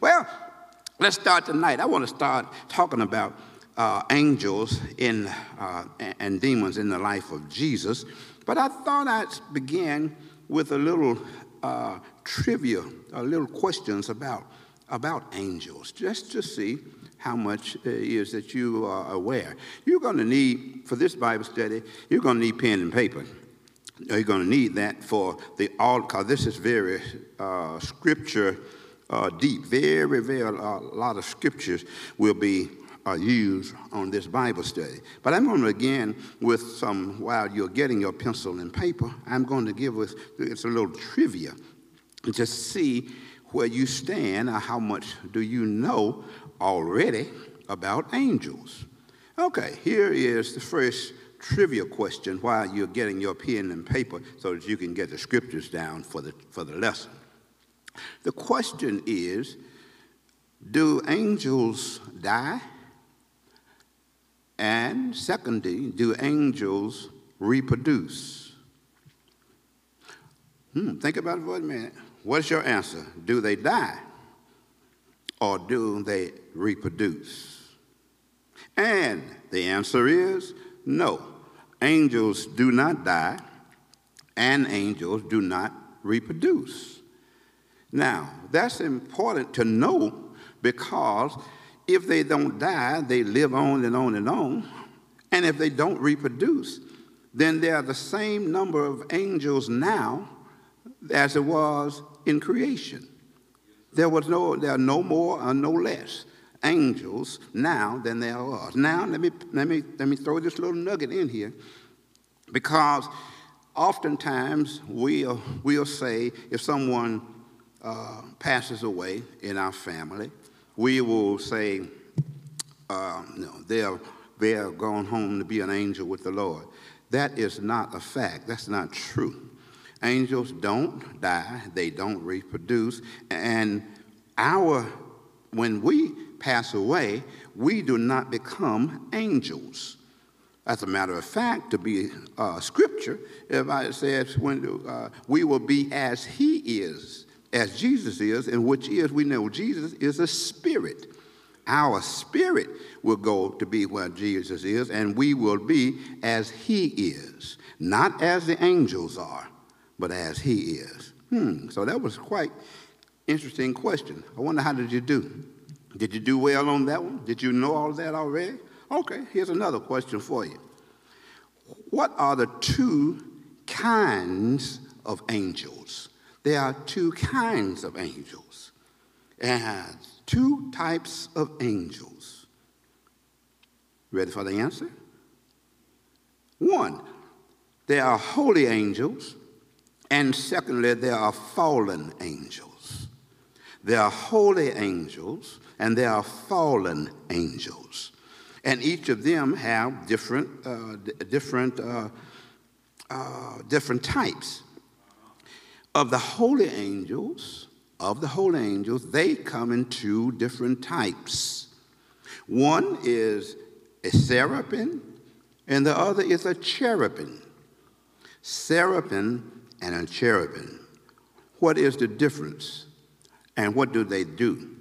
Well, let's start tonight. I want to start talking about uh, angels in, uh, and demons in the life of Jesus, but I thought I'd begin with a little uh, trivia, a little questions about, about angels, just to see how much it is that you are aware. You're going to need, for this Bible study, you're going to need pen and paper. You're going to need that for the all, because this is very uh, scripture uh, deep. Very, very, a uh, lot of scriptures will be uh, used on this Bible study. But I'm going to begin with some, while you're getting your pencil and paper, I'm going to give us it's a little trivia to see where you stand or how much do you know already about angels. Okay, here is the first trivia question while you're getting your pen and paper so that you can get the scriptures down for the, for the lesson. The question is Do angels die? And secondly, do angels reproduce? Hmm, think about it for a minute. What's your answer? Do they die? Or do they reproduce? And the answer is no. Angels do not die, and angels do not reproduce. Now, that's important to know because if they don't die, they live on and on and on. And if they don't reproduce, then there are the same number of angels now as it was in creation. There was no, there are no more or no less angels now than there was. Now, let me, let me, let me throw this little nugget in here because oftentimes we'll, we'll say if someone uh, passes away in our family, we will say, uh, no, they're, they're gone home to be an angel with the Lord. That is not a fact. That's not true. Angels don't die, they don't reproduce, and our when we pass away, we do not become angels. As a matter of fact, to be uh, scripture, if I says when uh, we will be as He is, as Jesus is, and which is, we know Jesus is a spirit. Our spirit will go to be where Jesus is, and we will be as He is, not as the angels are, but as He is. Hmm, so that was quite interesting question. I wonder how did you do? Did you do well on that one? Did you know all that already? Okay, here's another question for you. What are the two kinds of angels? There are two kinds of angels and two types of angels. Ready for the answer? One, there are holy angels, and secondly, there are fallen angels. There are holy angels, and there are fallen angels. And each of them have different, uh, different, uh, uh, different types of the holy angels, of the holy angels, they come in two different types. One is a seraphim, and the other is a cherubim. Seraphim and a cherubim. What is the difference, and what do they do?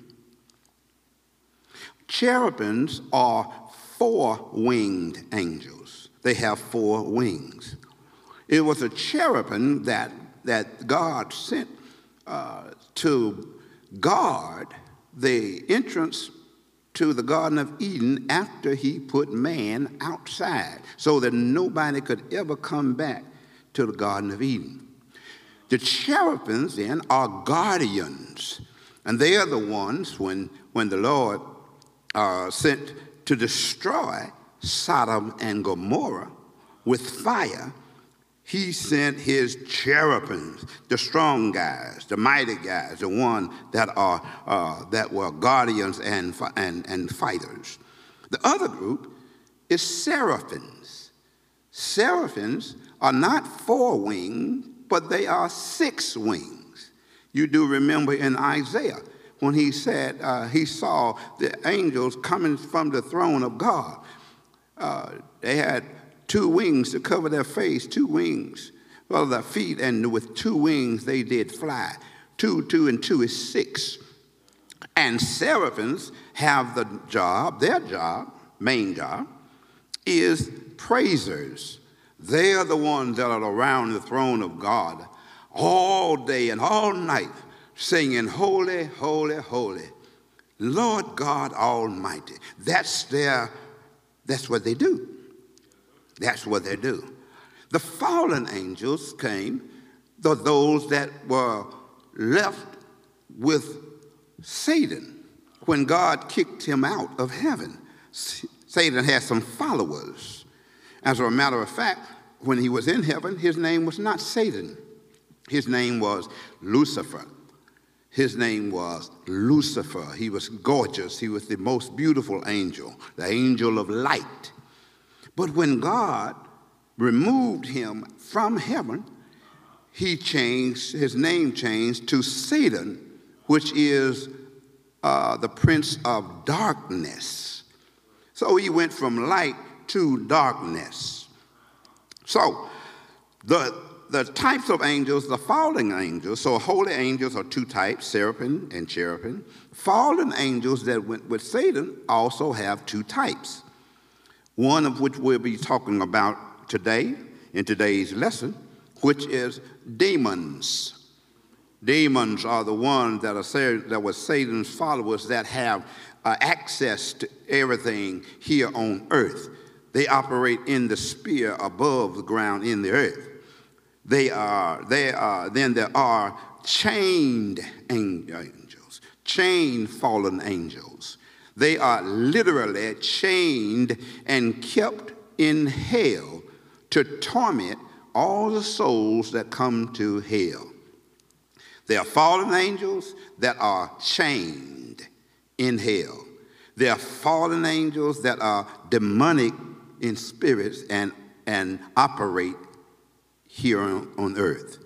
Cherubims are four winged angels. They have four wings. It was a cherubim that that God sent uh, to guard the entrance to the Garden of Eden after he put man outside so that nobody could ever come back to the Garden of Eden. The cherubims then are guardians, and they are the ones when, when the Lord uh, sent to destroy Sodom and Gomorrah with fire he sent his cherubims, the strong guys, the mighty guys, the one that are uh, that were guardians and, and, and fighters. The other group is seraphims. Seraphims are not four winged, but they are six wings. You do remember in Isaiah when he said uh, he saw the angels coming from the throne of God. Uh, they had two wings to cover their face, two wings, well, their feet, and with two wings they did fly. Two, two, and two is six. And seraphims have the job, their job, main job, is praisers. They are the ones that are around the throne of God all day and all night singing, Holy, Holy, Holy, Lord God Almighty. That's their, that's what they do. That's what they do. The fallen angels came, the, those that were left with Satan when God kicked him out of heaven. Satan had some followers. As a matter of fact, when he was in heaven, his name was not Satan. His name was Lucifer. His name was Lucifer. He was gorgeous. He was the most beautiful angel, the angel of light. But when God removed him from heaven, he changed, his name changed to Satan, which is uh, the prince of darkness. So he went from light to darkness. So the, the types of angels, the fallen angels, so holy angels are two types, seraphim and cherubim. Fallen angels that went with Satan also have two types. One of which we'll be talking about today in today's lesson, which is demons. Demons are the ones that are that were Satan's followers that have uh, access to everything here on earth. They operate in the sphere above the ground in the earth. They are, they are, then there are chained angels, chained fallen angels. They are literally chained and kept in hell to torment all the souls that come to hell. There are fallen angels that are chained in hell. There are fallen angels that are demonic in spirits and, and operate here on, on earth.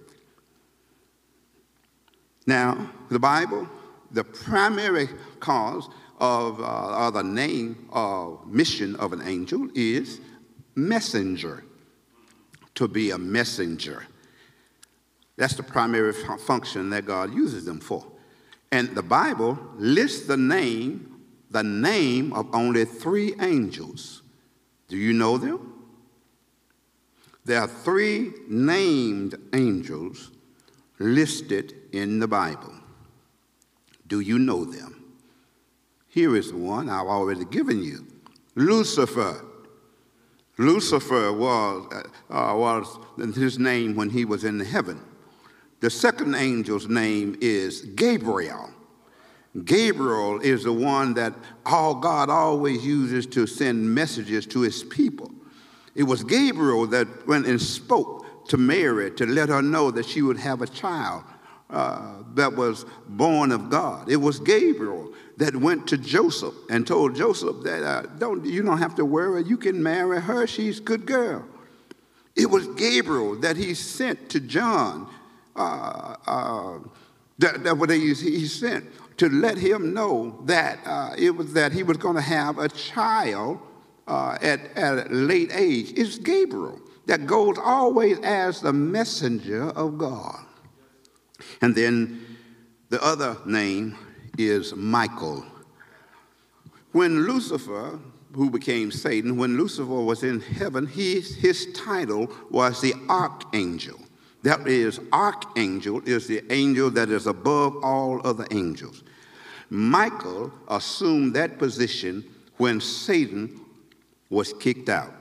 Now, the Bible, the primary cause of, uh, or the name or mission of an angel is messenger to be a messenger. That's the primary function that God uses them for. And the Bible lists the name, the name of only three angels. Do you know them? There are three named angels listed in the Bible. Do you know them? Here is one I've already given you Lucifer. Lucifer was, uh, uh, was his name when he was in heaven. The second angel's name is Gabriel. Gabriel is the one that all God always uses to send messages to his people. It was Gabriel that went and spoke to Mary to let her know that she would have a child uh, that was born of God. It was Gabriel that went to Joseph and told Joseph that uh, don't, you don't have to worry, you can marry her, she's a good girl. It was Gabriel that he sent to John, uh, uh that, that what he, he sent to let him know that uh, it was that he was going to have a child uh, at, at a late age. It's Gabriel that goes always as the messenger of God. And then the other name is Michael. When Lucifer, who became Satan, when Lucifer was in heaven, he, his title was the archangel. That is, archangel is the angel that is above all other angels. Michael assumed that position when Satan was kicked out.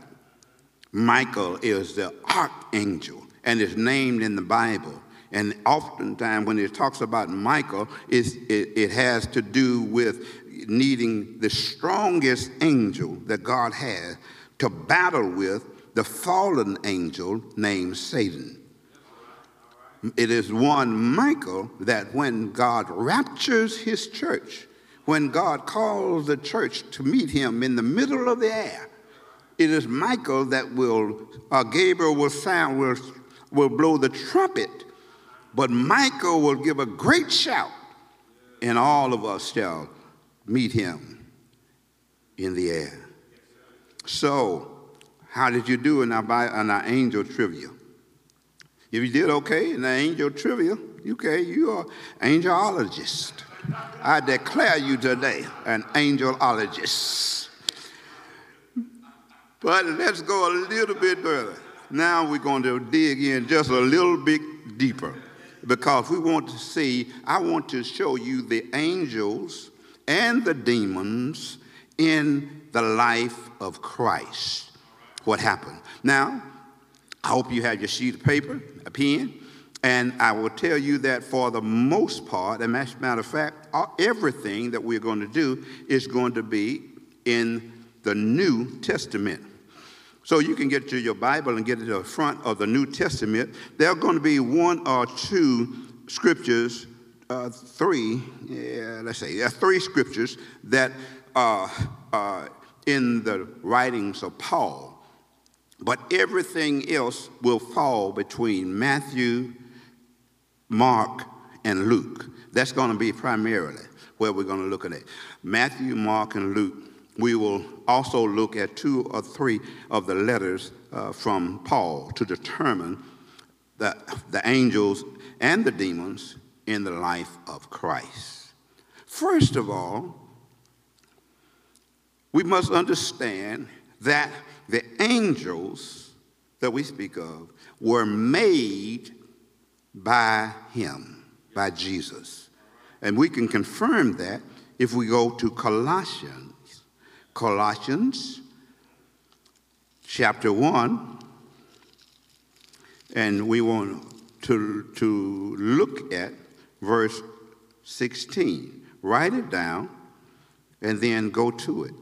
Michael is the archangel and is named in the Bible. And oftentimes, when it talks about Michael, it, it has to do with needing the strongest angel that God has to battle with the fallen angel named Satan. It is one Michael that when God raptures his church, when God calls the church to meet him in the middle of the air, it is Michael that will, uh, Gabriel will sound, will, will blow the trumpet but Michael will give a great shout, and all of us shall meet him in the air. So, how did you do in our, in our angel trivia? If you did okay in the angel trivia, okay, you are angelologist. I declare you today an angelologist. But let's go a little bit further. Now we're going to dig in just a little bit deeper because we want to see, I want to show you the angels and the demons in the life of Christ. What happened? Now, I hope you have your sheet of paper, a pen, and I will tell you that for the most part, and as a matter of fact, uh, everything that we're going to do is going to be in the New Testament. So you can get to your Bible and get to the front of the New Testament. There are going to be one or two scriptures, uh, three, yeah, let's say, three scriptures that are, are in the writings of Paul. But everything else will fall between Matthew, Mark, and Luke. That's going to be primarily where we're going to look at it. Matthew, Mark, and Luke we will also look at two or three of the letters uh, from Paul to determine the, the angels and the demons in the life of Christ. First of all, we must understand that the angels that we speak of were made by him, by Jesus. And we can confirm that if we go to Colossians Colossians chapter 1, and we want to, to look at verse 16. Write it down and then go to it.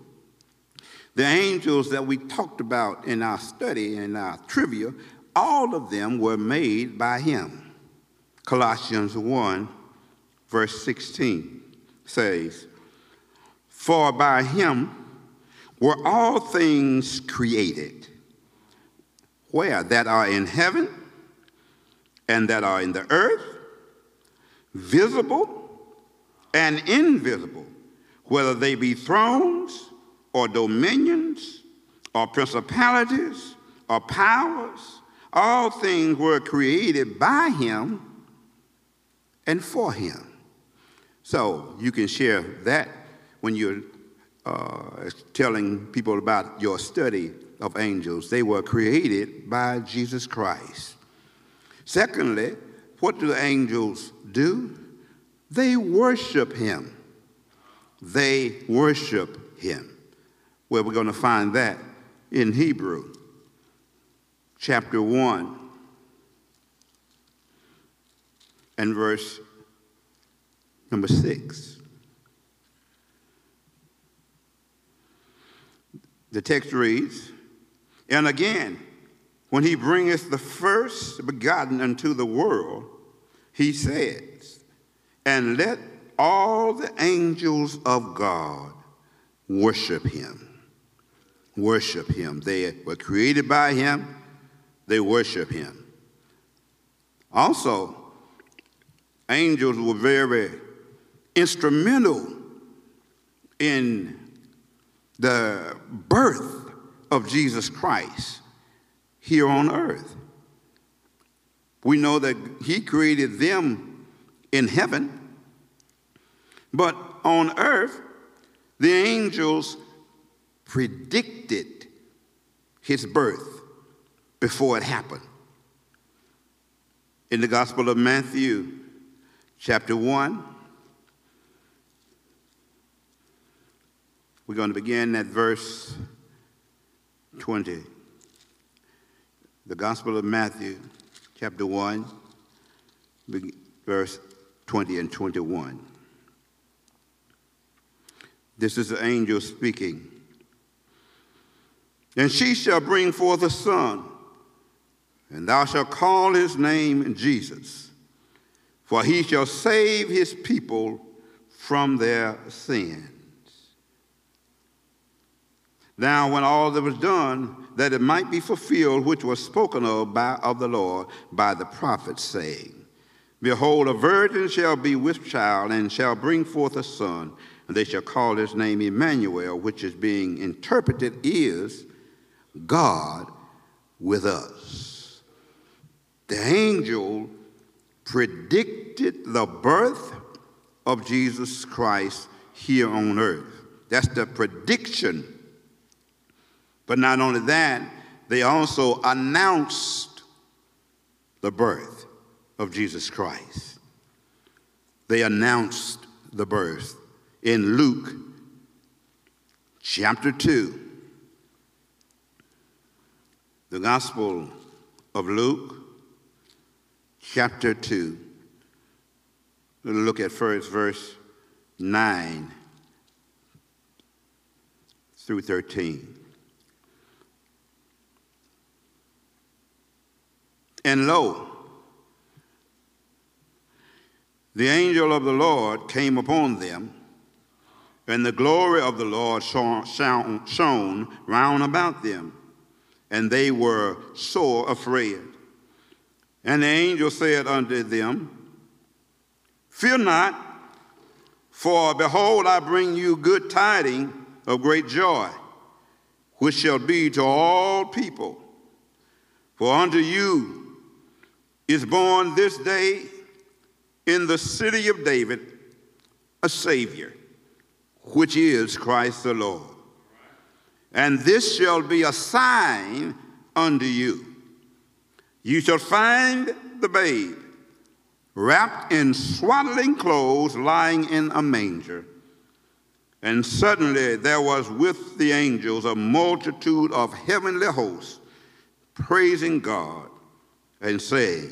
The angels that we talked about in our study and our trivia, all of them were made by him. Colossians 1, verse 16 says, For by him were all things created, where? That are in heaven and that are in the earth, visible and invisible, whether they be thrones or dominions or principalities or powers, all things were created by him and for him. So you can share that when you're uh, telling people about your study of angels. They were created by Jesus Christ. Secondly, what do angels do? They worship him. They worship him. Well, we're going to find that in Hebrew chapter 1 and verse number 6. The text reads, And again, when he bringeth the first begotten unto the world, he says, And let all the angels of God worship him. Worship him. They were created by him, they worship him. Also, angels were very instrumental in the birth of Jesus Christ here on earth. We know that He created them in heaven, but on earth, the angels predicted His birth before it happened. In the Gospel of Matthew, chapter 1, We're going to begin at verse 20. The Gospel of Matthew, chapter 1, verse 20 and 21. This is the angel speaking. And she shall bring forth a son, and thou shalt call his name Jesus, for he shall save his people from their sin. Now, when all that was done, that it might be fulfilled which was spoken of by of the Lord by the prophet, saying, Behold, a virgin shall be with child and shall bring forth a son, and they shall call his name Emmanuel, which is being interpreted is God with us. The angel predicted the birth of Jesus Christ here on earth. That's the prediction. But not only that, they also announced the birth of Jesus Christ. They announced the birth in Luke chapter 2. The Gospel of Luke, chapter 2. We'll look at first verse 9 through 13. And lo, the angel of the Lord came upon them, and the glory of the Lord shone, round about them, and they were sore afraid. And the angel said unto them, Fear not, for behold, I bring you good tidings of great joy, which shall be to all people. For unto you is born this day in the city of David a Savior, which is Christ the Lord. And this shall be a sign unto you. You shall find the babe wrapped in swaddling clothes, lying in a manger. And suddenly there was with the angels a multitude of heavenly hosts, praising God and say,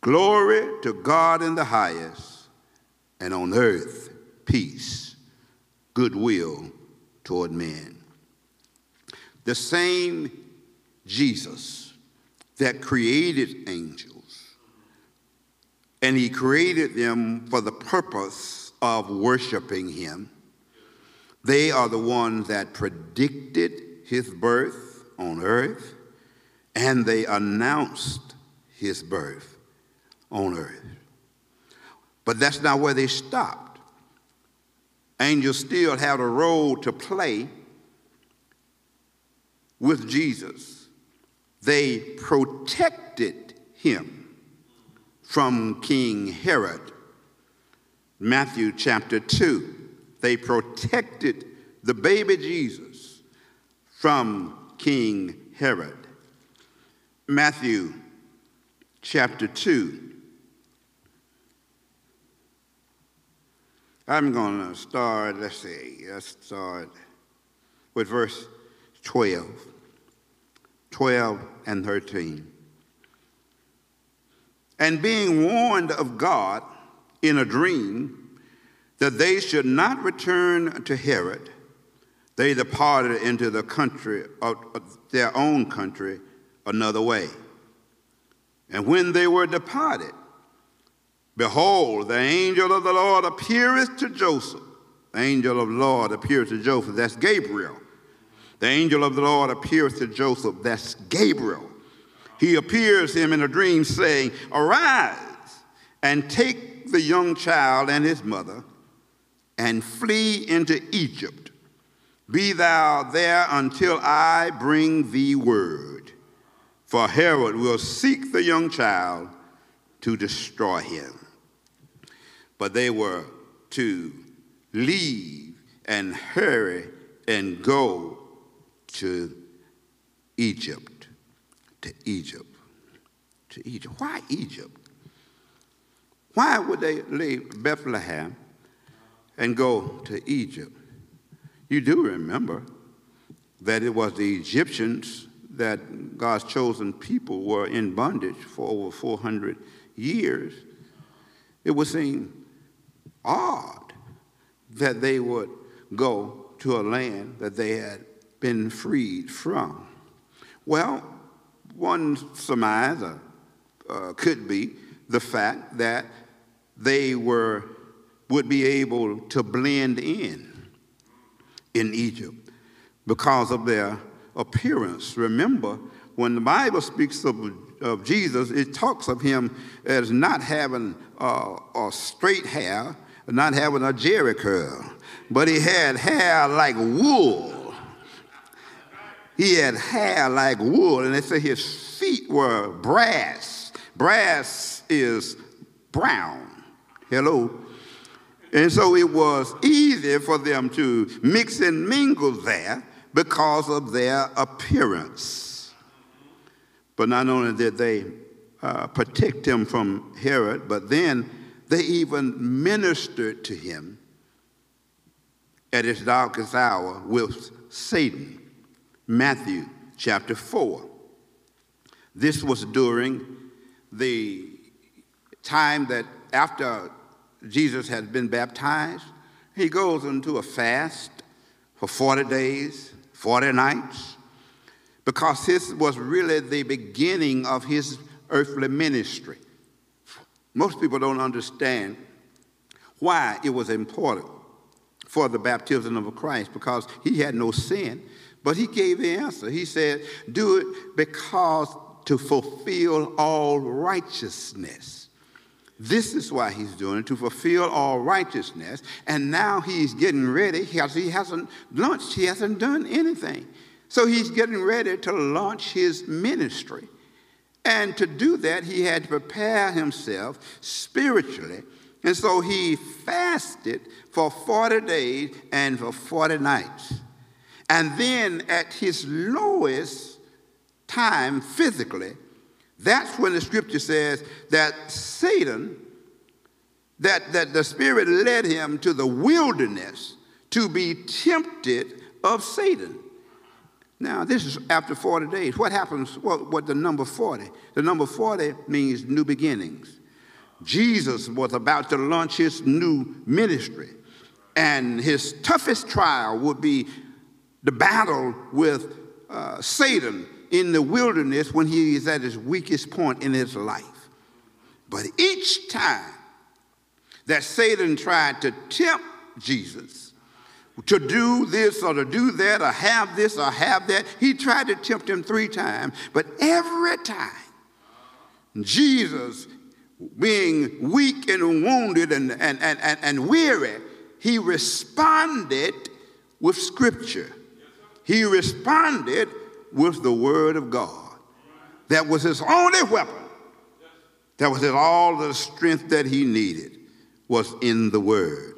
Glory to God in the highest, and on earth peace, goodwill toward men. The same Jesus that created angels, and he created them for the purpose of worshiping him. They are the ones that predicted his birth on earth, and they announced his birth on earth. But that's not where they stopped. Angels still had a role to play with Jesus. They protected him from King Herod. Matthew chapter 2. They protected the baby Jesus from King Herod. Matthew chapter 2 I'm going to start, let's see, let's start with verse 12. 12 and 13. And being warned of God in a dream that they should not return to Herod, they departed into the country of their own country another way. And when they were departed, Behold, the angel of the Lord appeareth to Joseph. The angel of the Lord appears to Joseph. That's Gabriel. The angel of the Lord appears to Joseph. That's Gabriel. He appears him in a dream, saying, Arise and take the young child and his mother and flee into Egypt. Be thou there until I bring thee word. For Herod will seek the young child to destroy him but they were to leave and hurry and go to Egypt. To Egypt. To Egypt. Why Egypt? Why would they leave Bethlehem and go to Egypt? You do remember that it was the Egyptians that God's chosen people were in bondage for over 400 years. It would seem odd that they would go to a land that they had been freed from. Well, one surmise uh, uh, could be the fact that they were would be able to blend in in Egypt because of their appearance. Remember, when the Bible speaks of, of Jesus, it talks of him as not having uh, a straight hair, not having a jerry curl, but he had hair like wool. He had hair like wool, and they say his feet were brass. Brass is brown. Hello. And so it was easy for them to mix and mingle there because of their appearance. But not only did they uh, protect him from Herod, but then they even ministered to him at his darkest hour with Satan. Matthew chapter 4. This was during the time that after Jesus had been baptized, he goes into a fast for 40 days, 40 nights, because this was really the beginning of his earthly ministry. Most people don't understand why it was important for the baptism of Christ because he had no sin. But he gave the answer. He said, Do it because to fulfill all righteousness. This is why he's doing it, to fulfill all righteousness. And now he's getting ready because he hasn't launched, he hasn't done anything. So he's getting ready to launch his ministry. And to do that, he had to prepare himself spiritually. And so he fasted for 40 days and for 40 nights. And then at his lowest time physically, that's when the scripture says that Satan, that, that the Spirit led him to the wilderness to be tempted of Satan. Now, this is after 40 days. What happens? What, what the number 40? The number 40 means new beginnings. Jesus was about to launch his new ministry, and his toughest trial would be the battle with uh, Satan in the wilderness when he is at his weakest point in his life. But each time that Satan tried to tempt Jesus, to do this or to do that or have this or have that. He tried to tempt him three times, but every time, Jesus, being weak and wounded and, and, and, and, and weary, he responded with scripture. He responded with the word of God. That was his only weapon. That was all the strength that he needed was in the word.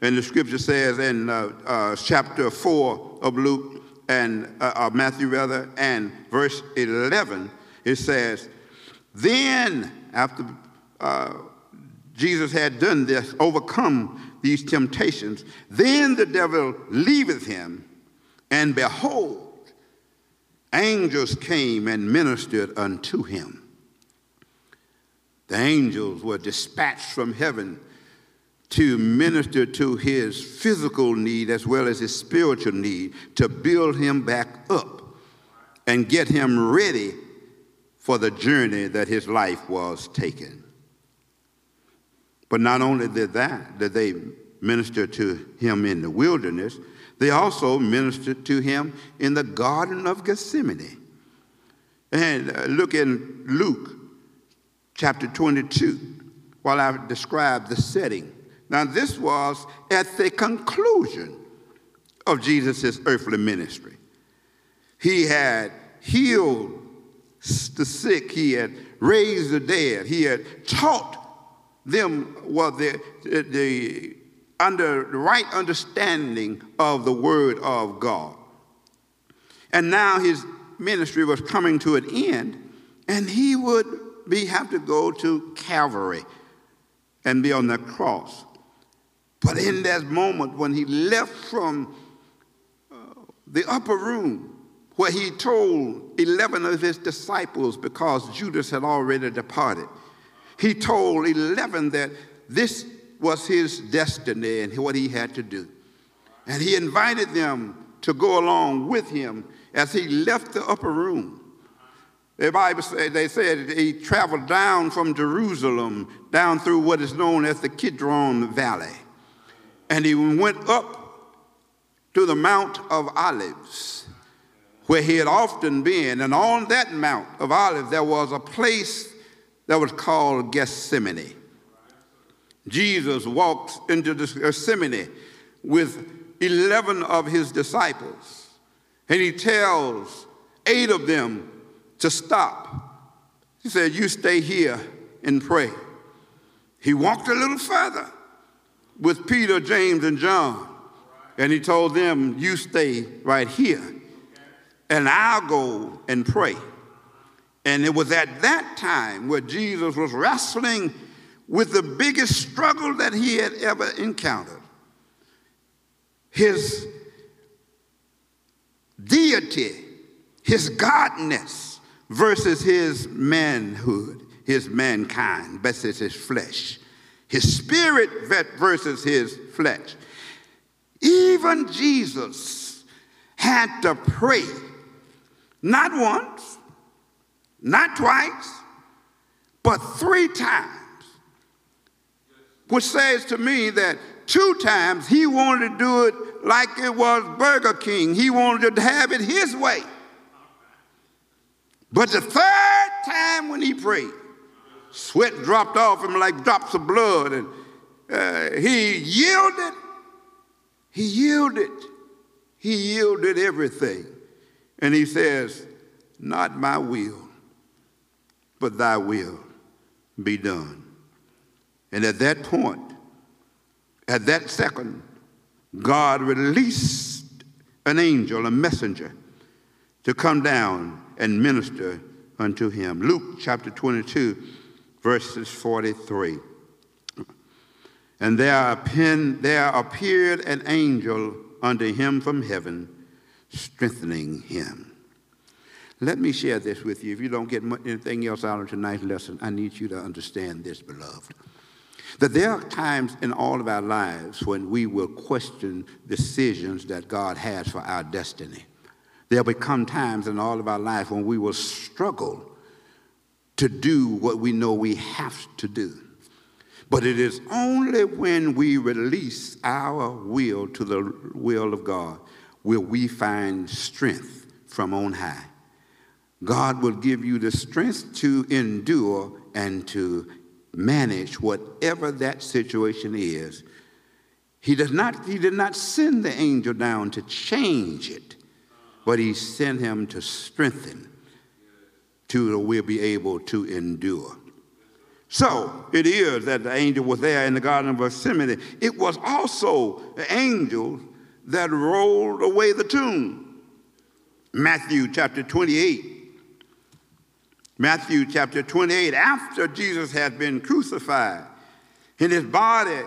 And the scripture says in uh, uh, chapter 4 of Luke and uh, Matthew, rather, and verse 11, it says, Then, after uh, Jesus had done this, overcome these temptations, then the devil leaveth him, and behold, angels came and ministered unto him. The angels were dispatched from heaven to minister to his physical need as well as his spiritual need, to build him back up and get him ready for the journey that his life was taking. But not only did that, did they minister to him in the wilderness, they also ministered to him in the Garden of Gethsemane. And uh, look in Luke chapter 22 while I describe the setting. Now, this was at the conclusion of Jesus' earthly ministry. He had healed the sick, he had raised the dead, he had taught them well, the, the, under the right understanding of the Word of God. And now his ministry was coming to an end, and he would be, have to go to Calvary and be on the cross. But in that moment, when he left from uh, the upper room, where he told 11 of his disciples, because Judas had already departed, he told 11 that this was his destiny and what he had to do. And he invited them to go along with him as he left the upper room. The Bible said, they said he traveled down from Jerusalem down through what is known as the Kidron Valley. And he went up to the Mount of Olives, where he had often been. And on that Mount of Olives, there was a place that was called Gethsemane. Jesus walks into the uh, Gethsemane with 11 of his disciples, and he tells eight of them to stop. He said, You stay here and pray. He walked a little further with Peter, James, and John. And he told them, You stay right here, and I'll go and pray. And it was at that time where Jesus was wrestling with the biggest struggle that he had ever encountered. His deity, his godness versus his manhood, his mankind versus his flesh, his spirit versus his flesh. Even Jesus had to pray, not once, not twice, but three times, which says to me that two times he wanted to do it like it was Burger King. He wanted to have it his way. But the third time when he prayed, sweat dropped off him like drops of blood, and uh, he yielded. He yielded. He yielded everything. And he says, Not my will, but thy will be done. And at that point, at that second, God released an angel, a messenger, to come down and minister unto him. Luke chapter 22, verses 43. And there, appeared an angel unto him from heaven, strengthening him. Let me share this with you. If you don't get anything else out of tonight's lesson, I need you to understand this, beloved. That there are times in all of our lives when we will question decisions that God has for our destiny. There'll become times in all of our life when we will struggle to do what we know we have to do. But it is only when we release our will to the will of God will we find strength from on high. God will give you the strength to endure and to manage whatever that situation is. He, does not, he did not send the angel down to change it, but he sent him to strengthen, to we'll be able to endure. So it is that the angel was there in the Garden of Gethsemane. It was also the angel that rolled away the tomb. Matthew chapter 28 Matthew chapter 28, after Jesus had been crucified and his body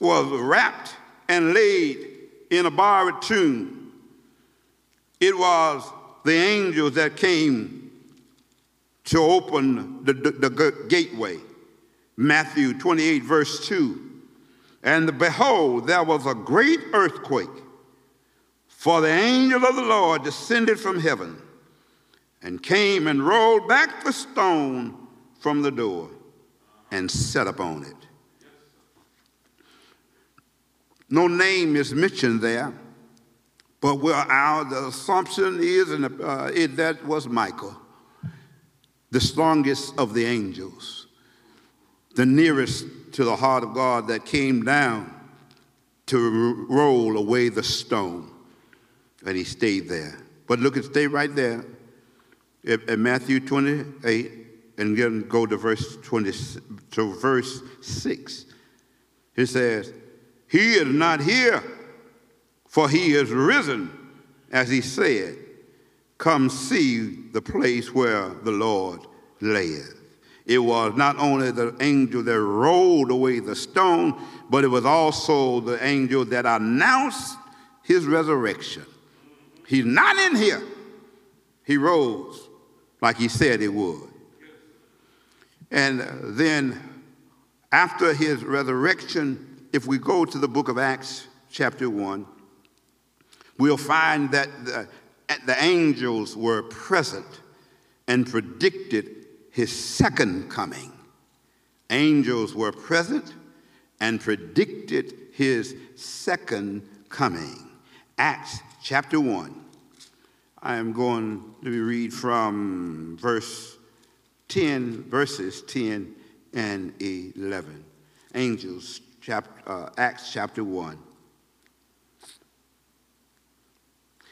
was wrapped and laid in a borrowed tomb, it was the angels that came to open the, the, the gateway. Matthew 28, verse 2. And behold, there was a great earthquake, for the angel of the Lord descended from heaven and came and rolled back the stone from the door and set upon it. No name is mentioned there, but where our the assumption is and uh, it, that was Michael, the strongest of the angels, the nearest to the heart of God that came down to roll away the stone, and he stayed there. But look, at stay right there in Matthew 28, and then go to verse 20 to verse 6. He says, He is not here, for he is risen, as he said. Come see the place where the Lord layeth. It was not only the angel that rolled away the stone, but it was also the angel that announced his resurrection. He's not in here. He rose like he said he would. And then after his resurrection, if we go to the book of Acts, chapter 1, we'll find that the, the angels were present and predicted his second coming. Angels were present and predicted his second coming. Acts chapter 1. I am going to read from verse 10, verses 10 and 11. Angels, chapter, uh, Acts chapter 1.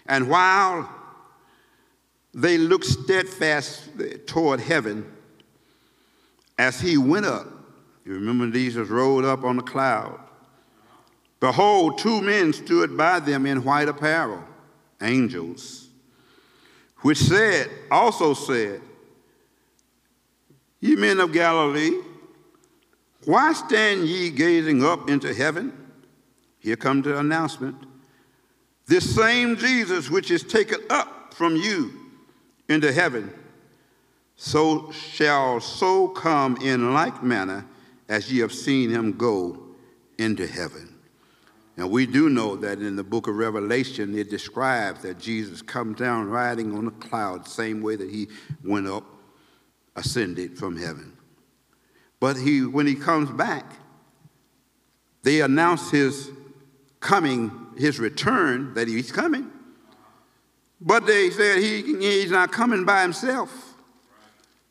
And while they looked steadfast toward heaven as he went up, you remember Jesus rode up on the cloud, Behold, two men stood by them in white apparel, angels, which said, also said, Ye men of Galilee, why stand ye gazing up into heaven? Here comes the announcement. This same Jesus which is taken up from you into heaven, so shall so come in like manner as ye have seen him go into heaven. Now we do know that in the book of Revelation it describes that Jesus comes down riding on a cloud, same way that he went up, ascended from heaven. But he, when he comes back, they announce his coming, his return, that he's coming. But they said he, he's not coming by himself.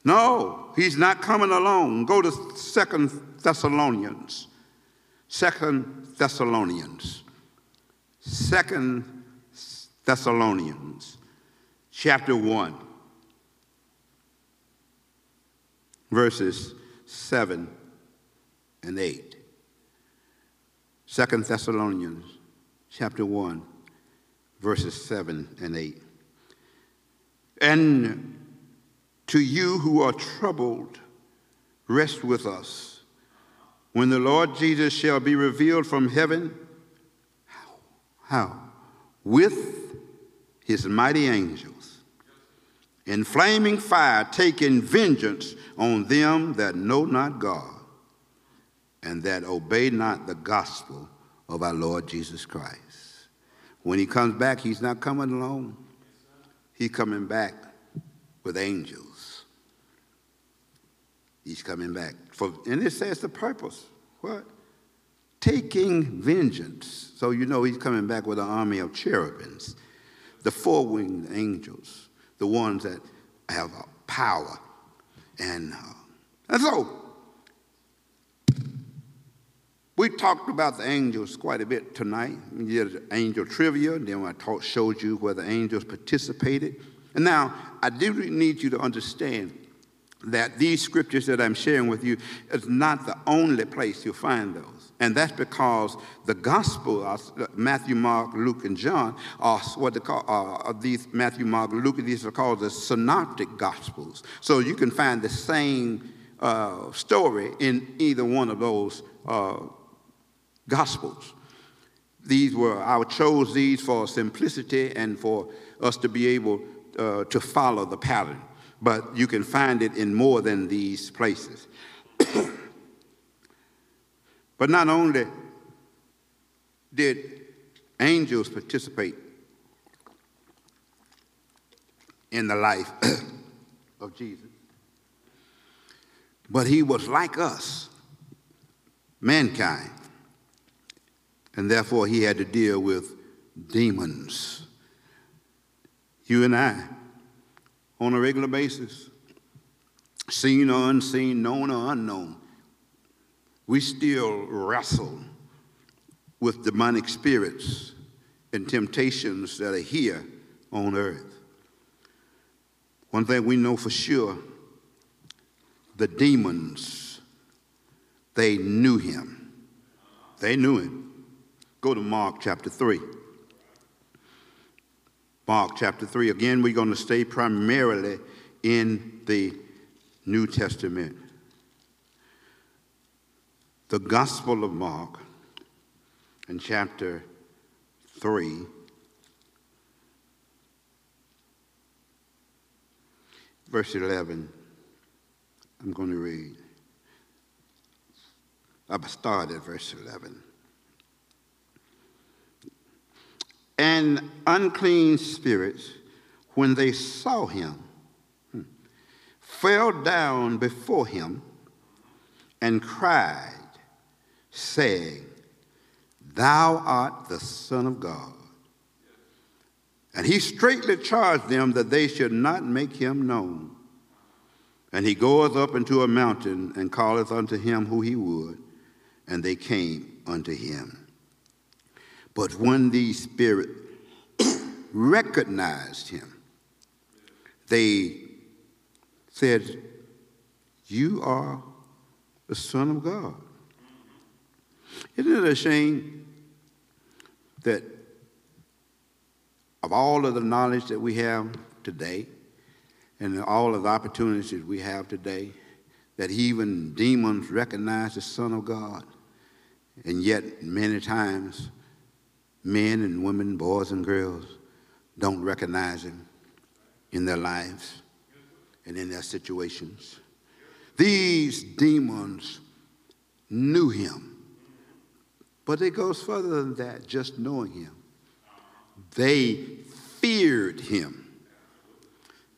No, he's not coming alone. Go to Second Thessalonians. Second Thessalonians. Second Thessalonians, chapter 1, verses 7 and 8. Second Thessalonians, chapter 1, verses 7 and 8. And to you who are troubled, rest with us. When the Lord Jesus shall be revealed from heaven, how? How? With his mighty angels, in flaming fire, taking vengeance on them that know not God and that obey not the gospel of our Lord Jesus Christ. When he comes back, he's not coming alone. He's coming back with angels. He's coming back. For, and it says the purpose. What? Taking vengeance. So you know he's coming back with an army of cherubims, the four winged angels, the ones that have power. And, uh, and so, we talked about the angels quite a bit tonight. We did angel trivia, then I taught, showed you where the angels participated. And now, I do need you to understand that these scriptures that I'm sharing with you is not the only place you'll find those. And that's because the gospel, uh, Matthew, Mark, Luke, and John, are what they call, these Matthew, Mark, Luke, these are called the synoptic gospels. So you can find the same uh, story in either one of those uh, gospels. These were, I chose these for simplicity and for us to be able uh, to follow the pattern but you can find it in more than these places. but not only did angels participate in the life of Jesus, but he was like us, mankind, and therefore he had to deal with demons. You and I on a regular basis, seen or unseen, known or unknown. We still wrestle with demonic spirits and temptations that are here on earth. One thing we know for sure the demons, they knew him. They knew him. Go to Mark chapter 3. Mark chapter 3. Again, we're going to stay primarily in the New Testament. The Gospel of Mark in chapter 3. Verse 11. I'm going to read. I'll start at verse 11. And unclean spirits, when they saw him, fell down before him and cried, saying, Thou art the Son of God. And he straightly charged them that they should not make him known. And he goeth up into a mountain and calleth unto him who he would, and they came unto him. But when these spirits recognized him, they said, You are the Son of God. Isn't it a shame that of all of the knowledge that we have today and all of the opportunities we have today, that even demons recognize the Son of God. And yet, many times, men and women, boys and girls, don't recognize him in their lives and in their situations. These demons knew him. But it goes further than that, just knowing him. They feared him.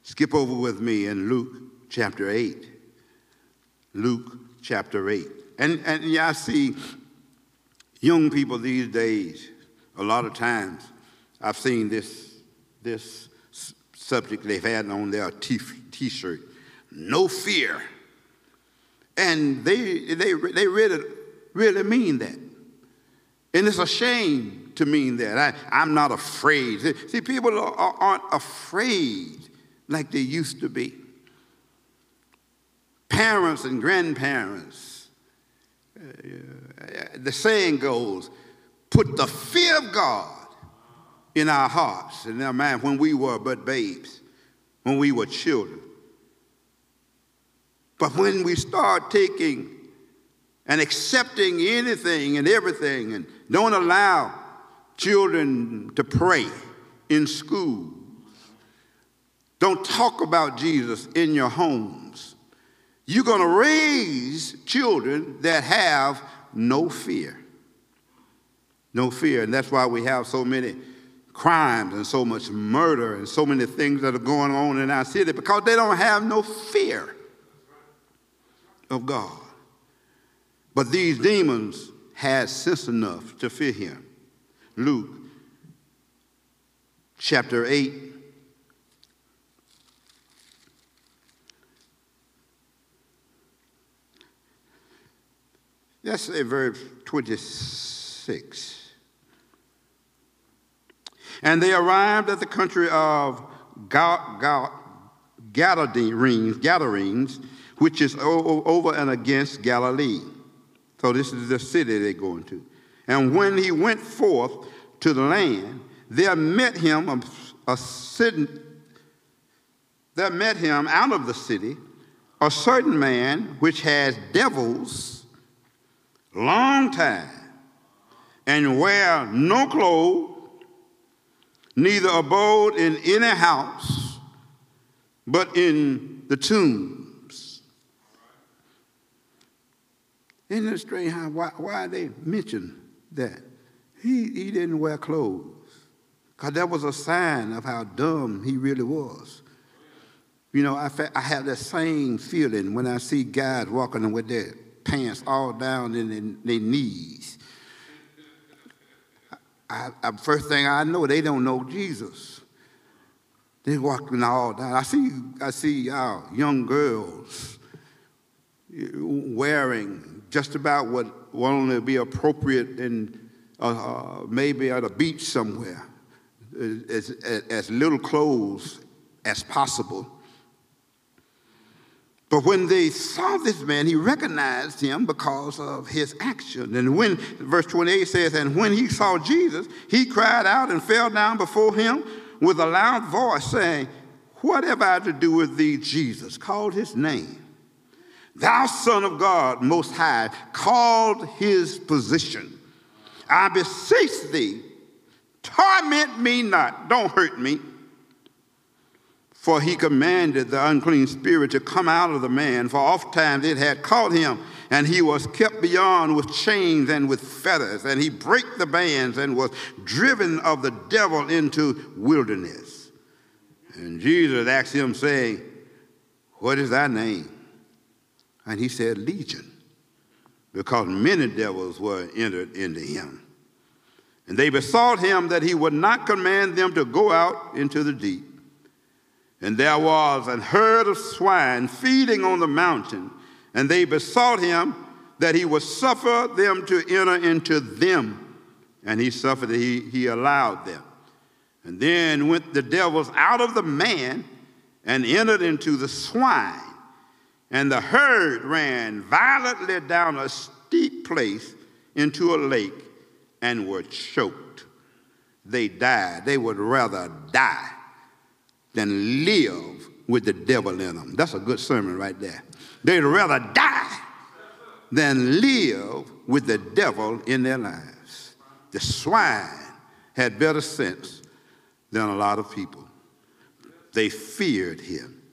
Skip over with me in Luke chapter 8. Luke chapter 8. And, and yeah, I see young people these days, a lot of times, I've seen this, this subject they've had on their t t shirt no fear. And they, they, they really, really mean that. And it's a shame to mean that. I, I'm not afraid. See, people are, aren't afraid like they used to be. Parents and grandparents, uh, the saying goes, put the fear of God in our hearts and our mind when we were but babes, when we were children. But when we start taking and accepting anything and everything and don't allow children to pray in schools, don't talk about Jesus in your homes, you're going to raise children that have no fear. No fear. And that's why we have so many crimes and so much murder and so many things that are going on in our city because they don't have no fear of God. But these demons had sense enough to fear him. Luke chapter 8. Let's say verse 26. And they arrived at the country of Gadarenes, Gadarenes which is over and against Galilee. So this is the city they're going to. And when he went forth to the land, there met him a, a there met him out of the city a certain man which has devils long time and wear no clothes, neither abode in any house, but in the tombs. Isn't it strange how, why, why they mention that? He, he didn't wear clothes because that was a sign of how dumb he really was. You know, I, I have that same feeling when I see guys walking with their pants all down in their, their knees. I, I, first thing I know, they don't know Jesus. They're walking all down. I see, I see uh, young girls wearing just about what will only be appropriate in uh, uh, maybe at a beach somewhere, as, as little clothes as possible. But when they saw this man, he recognized him because of his action. And when, verse 28 says, and when he saw Jesus, he cried out and fell down before him with a loud voice, saying, What have I to do with thee, Jesus? Called his name. Thou Son of God, Most High, called his position. I beseech thee, torment me not, don't hurt me. For he commanded the unclean spirit to come out of the man, for oft times it had caught him, and he was kept beyond with chains and with fetters, and he brake the bands and was driven of the devil into wilderness. And Jesus asked him, saying, What is thy name? And he said, Legion, because many devils were entered into him. And they besought him that he would not command them to go out into the deep. And there was an herd of swine feeding on the mountain, and they besought him that he would suffer them to enter into them. And he suffered, he, he allowed them. And then went the devils out of the man and entered into the swine and the herd ran violently down a steep place into a lake and were choked. they died. They would rather die than live with the devil in them. That's a good sermon right there. They'd rather die than live with the devil in their lives. The swine had better sense than a lot of people. They feared him.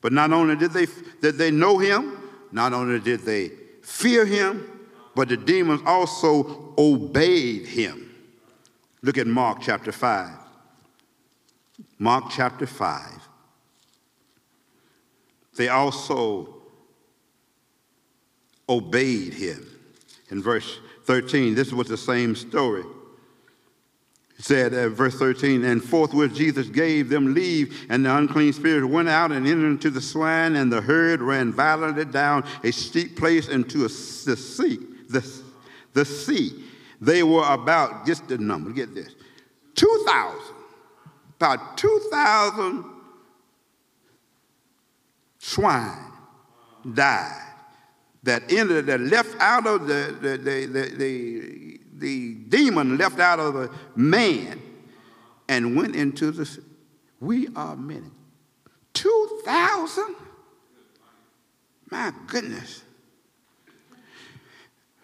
But not only did they, did they know him, not only did they fear him, but the demons also obeyed him. Look at Mark chapter 5. Mark chapter 5. They also obeyed him. In verse 13, this was the same story. It said, uh, verse 13, and forthwith Jesus gave them leave, and the unclean spirit went out and entered into the swine, and the herd ran violently down a steep place into a, the sea. The, the sea. They were about, just the number, get this, 2,000, about 2,000 swine died that entered, that left out of the, the, the, the, the, demon, left out of the man, and went into the. We are many. 2,000? My goodness.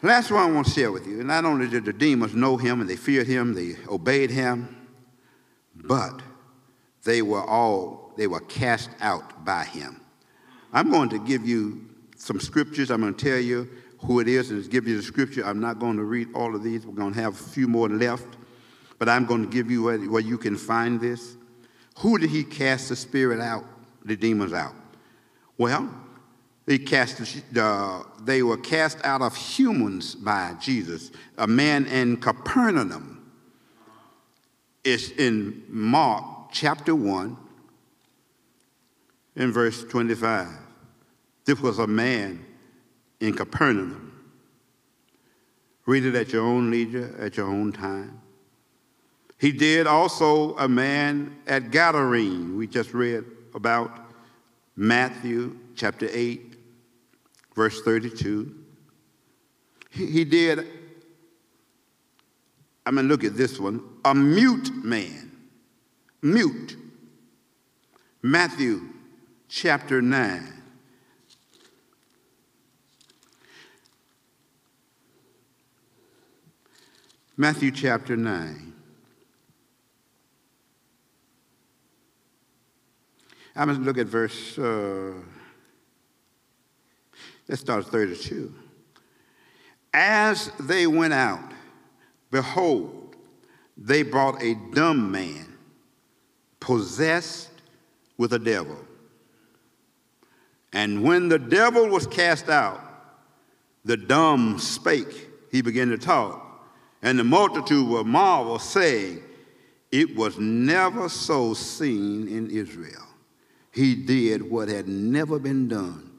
Last one I want to share with you. And not only did the demons know him and they feared him, they obeyed him, but they were all, they were cast out by him. I'm going to give you some scriptures. I'm going to tell you who it is and give you the scripture. I'm not going to read all of these. We're going to have a few more left, but I'm going to give you where, where you can find this. Who did he cast the spirit out, the demons out? Well, they, cast the, they were cast out of humans by Jesus. A man in Capernaum is in Mark chapter 1 in verse 25. This was a man in Capernaum. Read it at your own leisure, at your own time. He did also a man at Gadarene. We just read about Matthew chapter 8, verse 32. He, he did, going to look at this one, a mute man. Mute. Matthew chapter 9. Matthew chapter 9. I'm going to look at verse, uh, let's start at 32. As they went out, behold, they brought a dumb man possessed with a devil. And when the devil was cast out, the dumb spake. He began to talk and the multitude were marveled, saying, It was never so seen in Israel. He did what had never been done.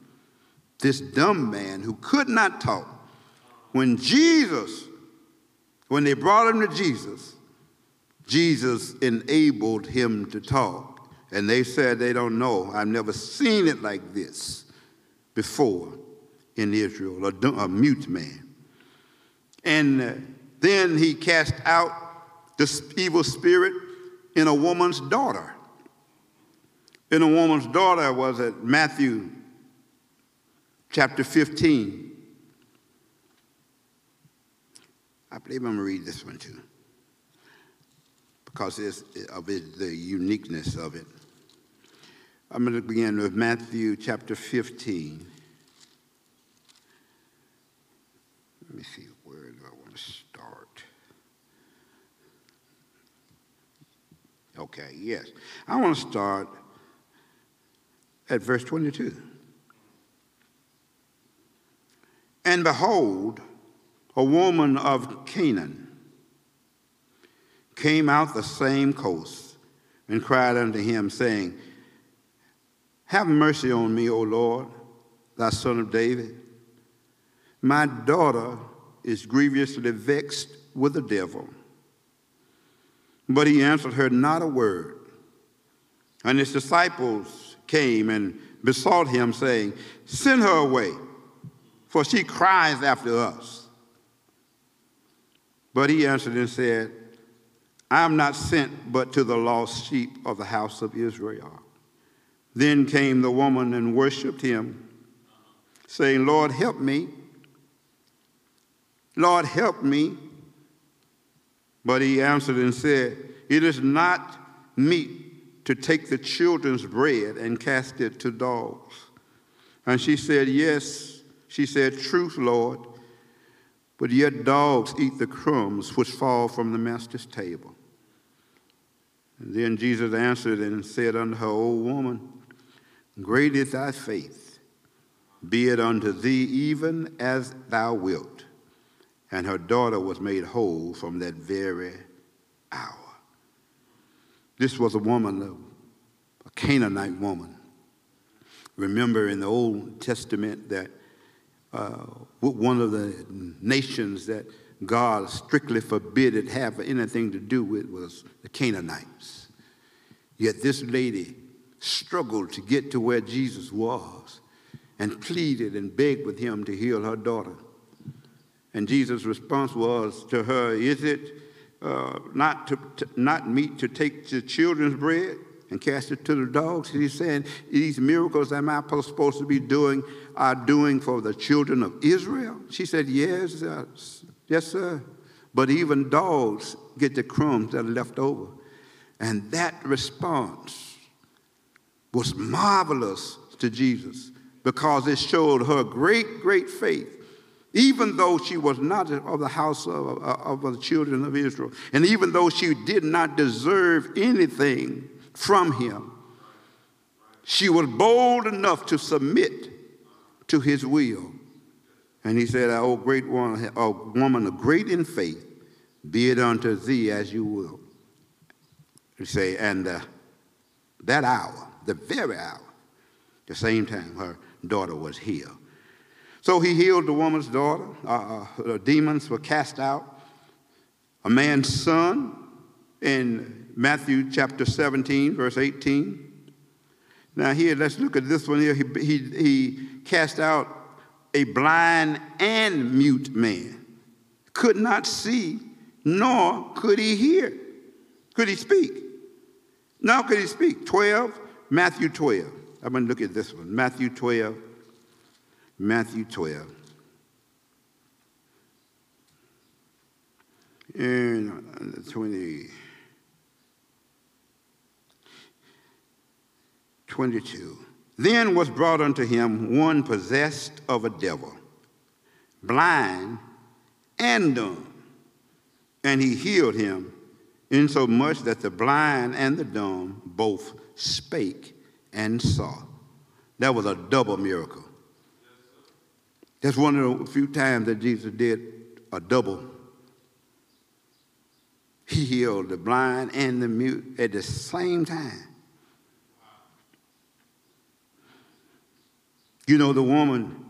This dumb man who could not talk, when Jesus, when they brought him to Jesus, Jesus enabled him to talk. And they said they don't know. I've never seen it like this before in Israel, a, a mute man. And uh, then he cast out the evil spirit in a woman's daughter. In a woman's daughter was at Matthew chapter 15. I believe I'm going to read this one too because of it, the uniqueness of it. I'm going to begin with Matthew chapter 15. Let me see. Where do I want to start? Okay, yes. I want to start at verse 22. And behold, a woman of Canaan came out the same coast and cried unto him, saying, Have mercy on me, O Lord, thy son of David. My daughter is grievously vexed with the devil. But he answered her not a word. And his disciples came and besought him, saying, Send her away, for she cries after us. But he answered and said, I am not sent but to the lost sheep of the house of Israel. Then came the woman and worshiped him, saying, Lord, help me. Lord, help me. But he answered and said, It is not meet to take the children's bread and cast it to dogs. And she said, Yes. She said, Truth, Lord. But yet dogs eat the crumbs which fall from the master's table. And then Jesus answered and said unto her, O woman, great is thy faith. Be it unto thee even as thou wilt. And her daughter was made whole from that very hour. This was a woman, a Canaanite woman. Remember in the Old Testament that uh, one of the nations that God strictly forbid it have anything to do with was the Canaanites. Yet this lady struggled to get to where Jesus was and pleaded and begged with him to heal her daughter. And Jesus' response was to her, Is it uh, not, to, to, not meet to take the children's bread and cast it to the dogs? He's saying, These miracles am I supposed to be doing are doing for the children of Israel? She said, Yes, uh, yes, sir. But even dogs get the crumbs that are left over. And that response was marvelous to Jesus because it showed her great, great faith even though she was not of the house of, uh, of, the children of Israel, and even though she did not deserve anything from him, she was bold enough to submit to his will. And he said, O great one, O woman great in faith, be it unto thee as you will. You say, and uh, that hour, the very hour, the same time her daughter was healed. So he healed the woman's daughter. Uh, uh, demons were cast out. A man's son in Matthew chapter 17, verse 18. Now, here, let's look at this one here. He, he, he cast out a blind and mute man. Could not see, nor could he hear. Could he speak? Nor could he speak. 12, Matthew 12. I'm going to look at this one. Matthew 12, Matthew 12. And uh, 20, 22. Then was brought unto him one possessed of a devil, blind and dumb, and he healed him, insomuch that the blind and the dumb both spake and saw. That was a double miracle. That's one of the few times that Jesus did a double. He healed the blind and the mute at the same time. You know, the woman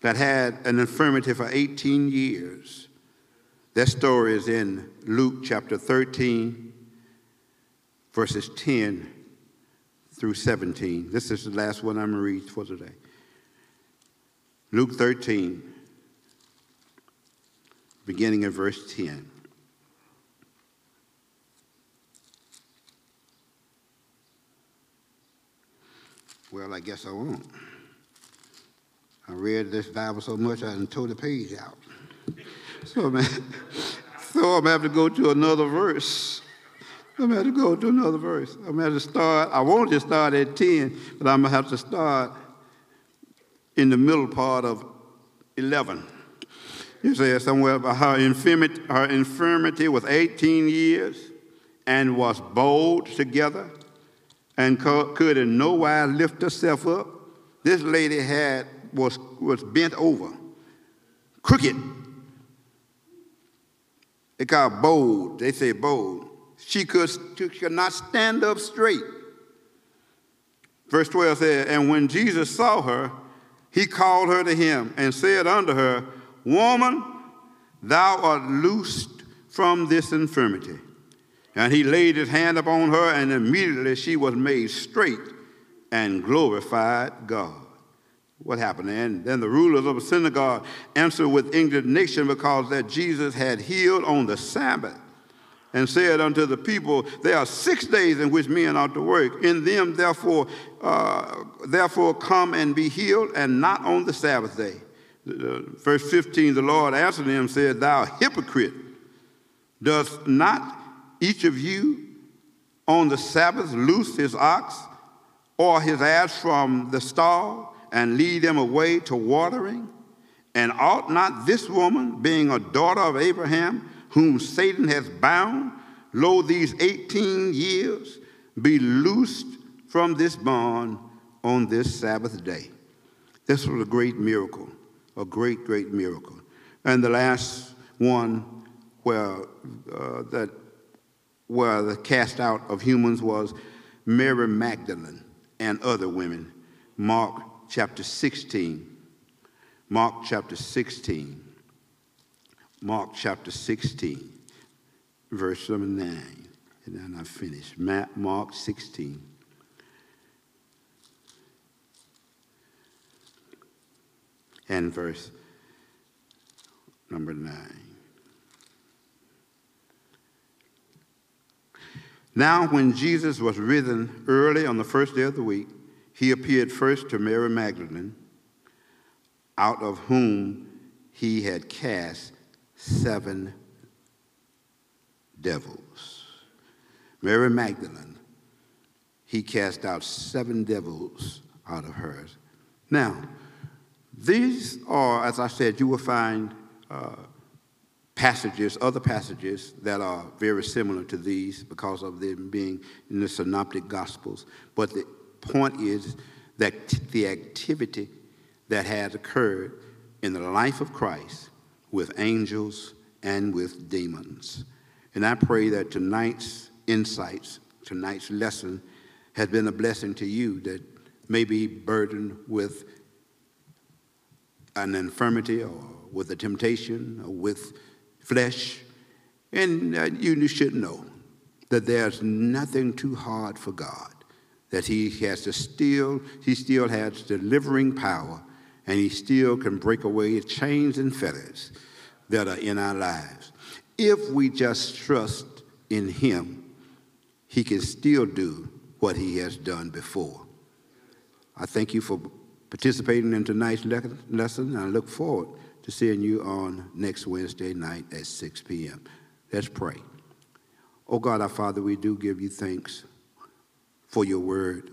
that had an infirmity for 18 years, that story is in Luke chapter 13, verses 10 through 17. This is the last one I'm going to read for today. Luke 13, beginning at verse 10. Well, I guess I won't. I read this Bible so much I tore the page out. So, man, so I'm going to have to go to another verse. I'm going to have to go to another verse. I'm going to start, I want to start at 10, but I'm going to have to start in the middle part of 11. You say somewhere about her infirmity, her infirmity was 18 years and was bowed together and could in no wise lift herself up. This lady had was, was bent over, crooked. They call bowed. They say bowed. She could, she could not stand up straight. Verse 12 says, And when Jesus saw her, he called her to him and said unto her, Woman, thou art loosed from this infirmity. And he laid his hand upon her, and immediately she was made straight and glorified God. What happened? And then the rulers of the synagogue answered with indignation because that Jesus had healed on the Sabbath. and said unto the people, There are six days in which men ought to work. In them, therefore, uh, therefore come and be healed, and not on the Sabbath day. Verse 15, the Lord answered him, said, Thou hypocrite, dost not each of you on the Sabbath loose his ox or his ass from the stall and lead them away to watering? And ought not this woman, being a daughter of Abraham, whom Satan has bound, lo, these 18 years, be loosed from this bond on this Sabbath day. This was a great miracle, a great, great miracle. And the last one where uh, that where the cast out of humans was Mary Magdalene and other women. Mark chapter 16. Mark chapter 16. Mark chapter 16, verse number 9. And then I finish. Mark 16. And verse number 9. Now, when Jesus was risen early on the first day of the week, he appeared first to Mary Magdalene, out of whom he had cast seven devils. Mary Magdalene, he cast out seven devils out of hers. Now, these are, as I said, you will find uh, passages, other passages that are very similar to these because of them being in the synoptic gospels. But the point is that the activity that has occurred in the life of Christ with angels and with demons. And I pray that tonight's insights, tonight's lesson, has been a blessing to you that may be burdened with an infirmity or with a temptation or with flesh. And uh, you should know that there's nothing too hard for God, that He has to still, He still has delivering power and He still can break away chains and fetters that are in our lives. If we just trust in Him, He can still do what He has done before. I thank you for participating in tonight's lesson, and I look forward to seeing you on next Wednesday night at 6 p.m. Let's pray. Oh God, our Father, we do give you thanks for your word,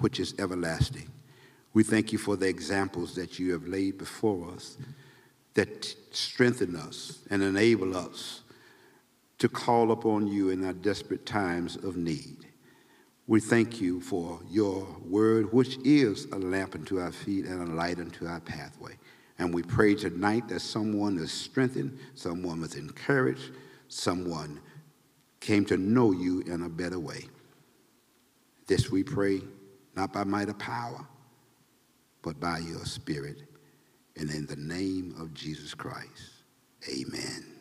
which is everlasting. We thank you for the examples that you have laid before us that strengthen us and enable us to call upon you in our desperate times of need. We thank you for your word, which is a lamp unto our feet and a light unto our pathway. And we pray tonight that someone is strengthened, someone was encouraged, someone came to know you in a better way. This we pray, not by might or power, but by your Spirit. And in the name of Jesus Christ, amen.